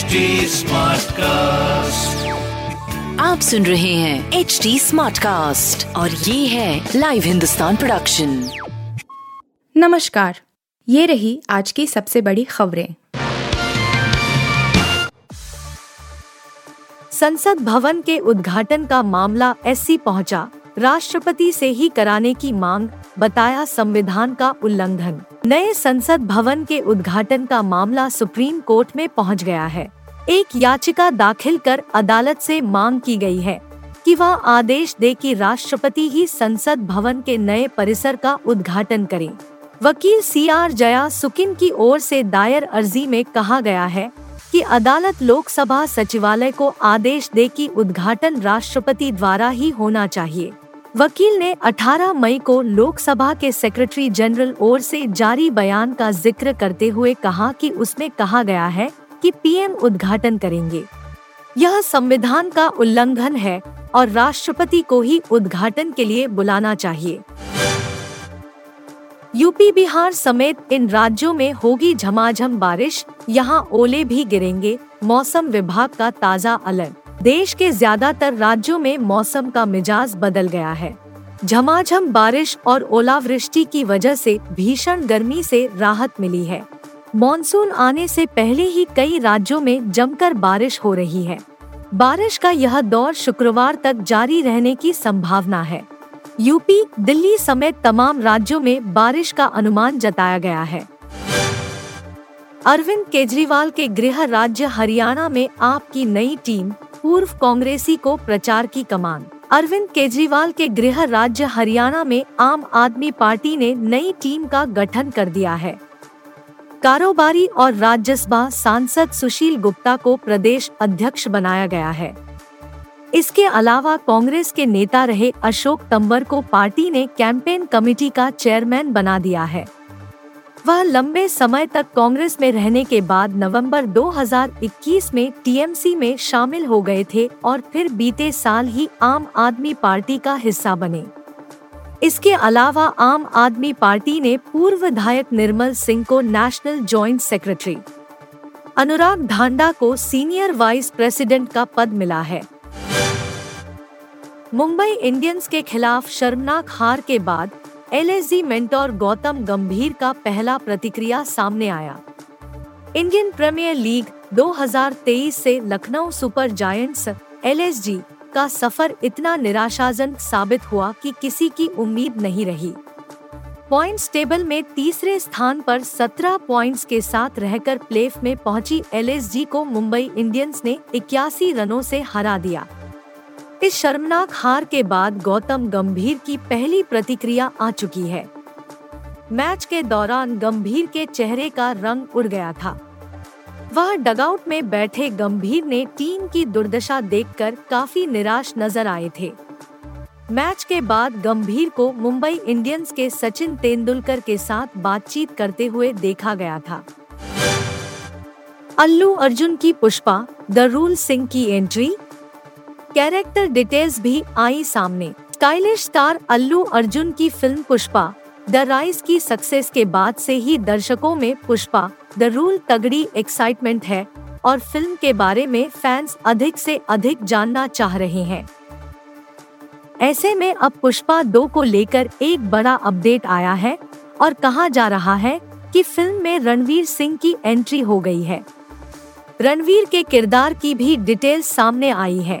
HD cast आप सुन रहे हैं एच डी स्मार्ट कास्ट और ये है लाइव हिंदुस्तान प्रोडक्शन नमस्कार ये रही आज की सबसे बड़ी खबरें। संसद भवन के उद्घाटन का मामला एससी पहुँचा। राष्ट्रपति से ही कराने की मांग, बताया संविधान का उल्लंघन। नए संसद भवन के उद्घाटन का मामला सुप्रीम कोर्ट में पहुँच गया है। एक याचिका दाखिल कर अदालत से मांग की गई है कि वह आदेश दे कि राष्ट्रपति ही संसद भवन के नए परिसर का उद्घाटन करें। वकील सी आर जया सुकिन की ओर से दायर अर्जी में कहा गया है कि अदालत लोकसभा सचिवालय को आदेश दे कि उद्घाटन राष्ट्रपति द्वारा ही होना चाहिए। वकील ने 18 मई को लोकसभा के सेक्रेटरी जनरल ओर से जारी बयान का ज़िक्र करते हुए कहा कि उसमें कहा गया है कि पीएम उद्घाटन करेंगे। यह संविधान का उल्लंघन है और राष्ट्रपति को ही उद्घाटन के लिए बुलाना चाहिए। यूपी बिहार समेत इन राज्यों में होगी झमाझम बारिश, यहाँ ओले भी गिरेंगे, मौसम विभाग का ताज़ा अलर्ट। देश के ज़्यादातर राज्यों में मौसम का मिजाज बदल गया है। झमाझम बारिश और ओलावृष्टि की वजह से भीषण गर्मी से राहत मिली है। मॉनसून आने से पहले ही कई राज्यों में जमकर बारिश हो रही है। बारिश का यह दौर शुक्रवार तक जारी रहने की संभावना है। यूपी, दिल्ली समेत तमाम राज्यों में बारिश का अनुमान जताया गया है। अरविंद केजरीवाल के गृह राज्य हरियाणा में आपकी नई टीम पूर्व कांग्रेसी को प्रचार की कमान। अरविंद केजरीवाल के गृह राज्य हरियाणा में आम आदमी पार्टी ने नई टीम का गठन कर दिया है। कारोबारी और राज्यसभा सांसद सुशील गुप्ता को प्रदेश अध्यक्ष बनाया गया है। इसके अलावा कांग्रेस के नेता रहे अशोक तंवर को पार्टी ने कैंपेन कमेटी का चेयरमैन बना दिया है। वह लंबे समय तक कांग्रेस में रहने के बाद नवंबर 2021 में टीएमसी में शामिल हो गए थे और फिर बीते साल ही आम आदमी पार्टी का हिस्सा बने। इसके अलावा आम आदमी पार्टी ने पूर्व विधायक निर्मल सिंह को national joint secretary. Anurag Dhanda को सीनियर वाइस प्रेसिडेंट का पद मिला है। मुंबई इंडियंस के खिलाफ शर्मनाक हार के बाद एलएसजी मेंटोर गौतम गंभीर का पहला प्रतिक्रिया सामने आया। इंडियन प्रीमियर लीग 2023 से लखनऊ सुपर जायंट्स एलएसजी का सफ़र इतना निराशाजनक साबित हुआ कि किसी की उम्मीद नहीं रही। पॉइंट्स टेबल में तीसरे स्थान पर 17 पॉइंट्स के साथ रहकर प्लेफ में पहुँची एलएसजी को मुंबई इंडियंस ने इक्यासी रनों से हरा दिया। इस शर्मनाक हार के बाद गौतम गंभीर की पहली प्रतिक्रिया आ चुकी है। मैच के दौरान गंभीर के चेहरे का रंग उड़ गया था। वह डगआउट में बैठे गंभीर ने टीम की दुर्दशा देखकर काफ़ी निराश नज़र आए थे। मैच के बाद गंभीर को मुंबई इंडियंस के सचिन तेंदुलकर के साथ बातचीत करते हुए देखा गया था। अल्लू अर्जुन की पुष्पा, द रूल सिंह की एंट्री कैरेक्टर डिटेल्स भी आई सामने। स्टाइलिश स्टार अल्लू अर्जुन की फ़िल्म पुष्पा। द राइज की सक्सेस के बाद से ही दर्शकों में पुष्पा। द रूल तगड़ी एक्साइटमेंट है और फ़िल्म के बारे में फैंस अधिक से अधिक जानना चाह रहे हैं। ऐसे में अब पुष्पा दो को लेकर एक बड़ा अपडेट आया है और कहा जा रहा है कि फ़िल्म में रणवीर सिंह की एंट्री हो गई है। रणवीर के किरदार की भी डिटेल्स सामने आई है।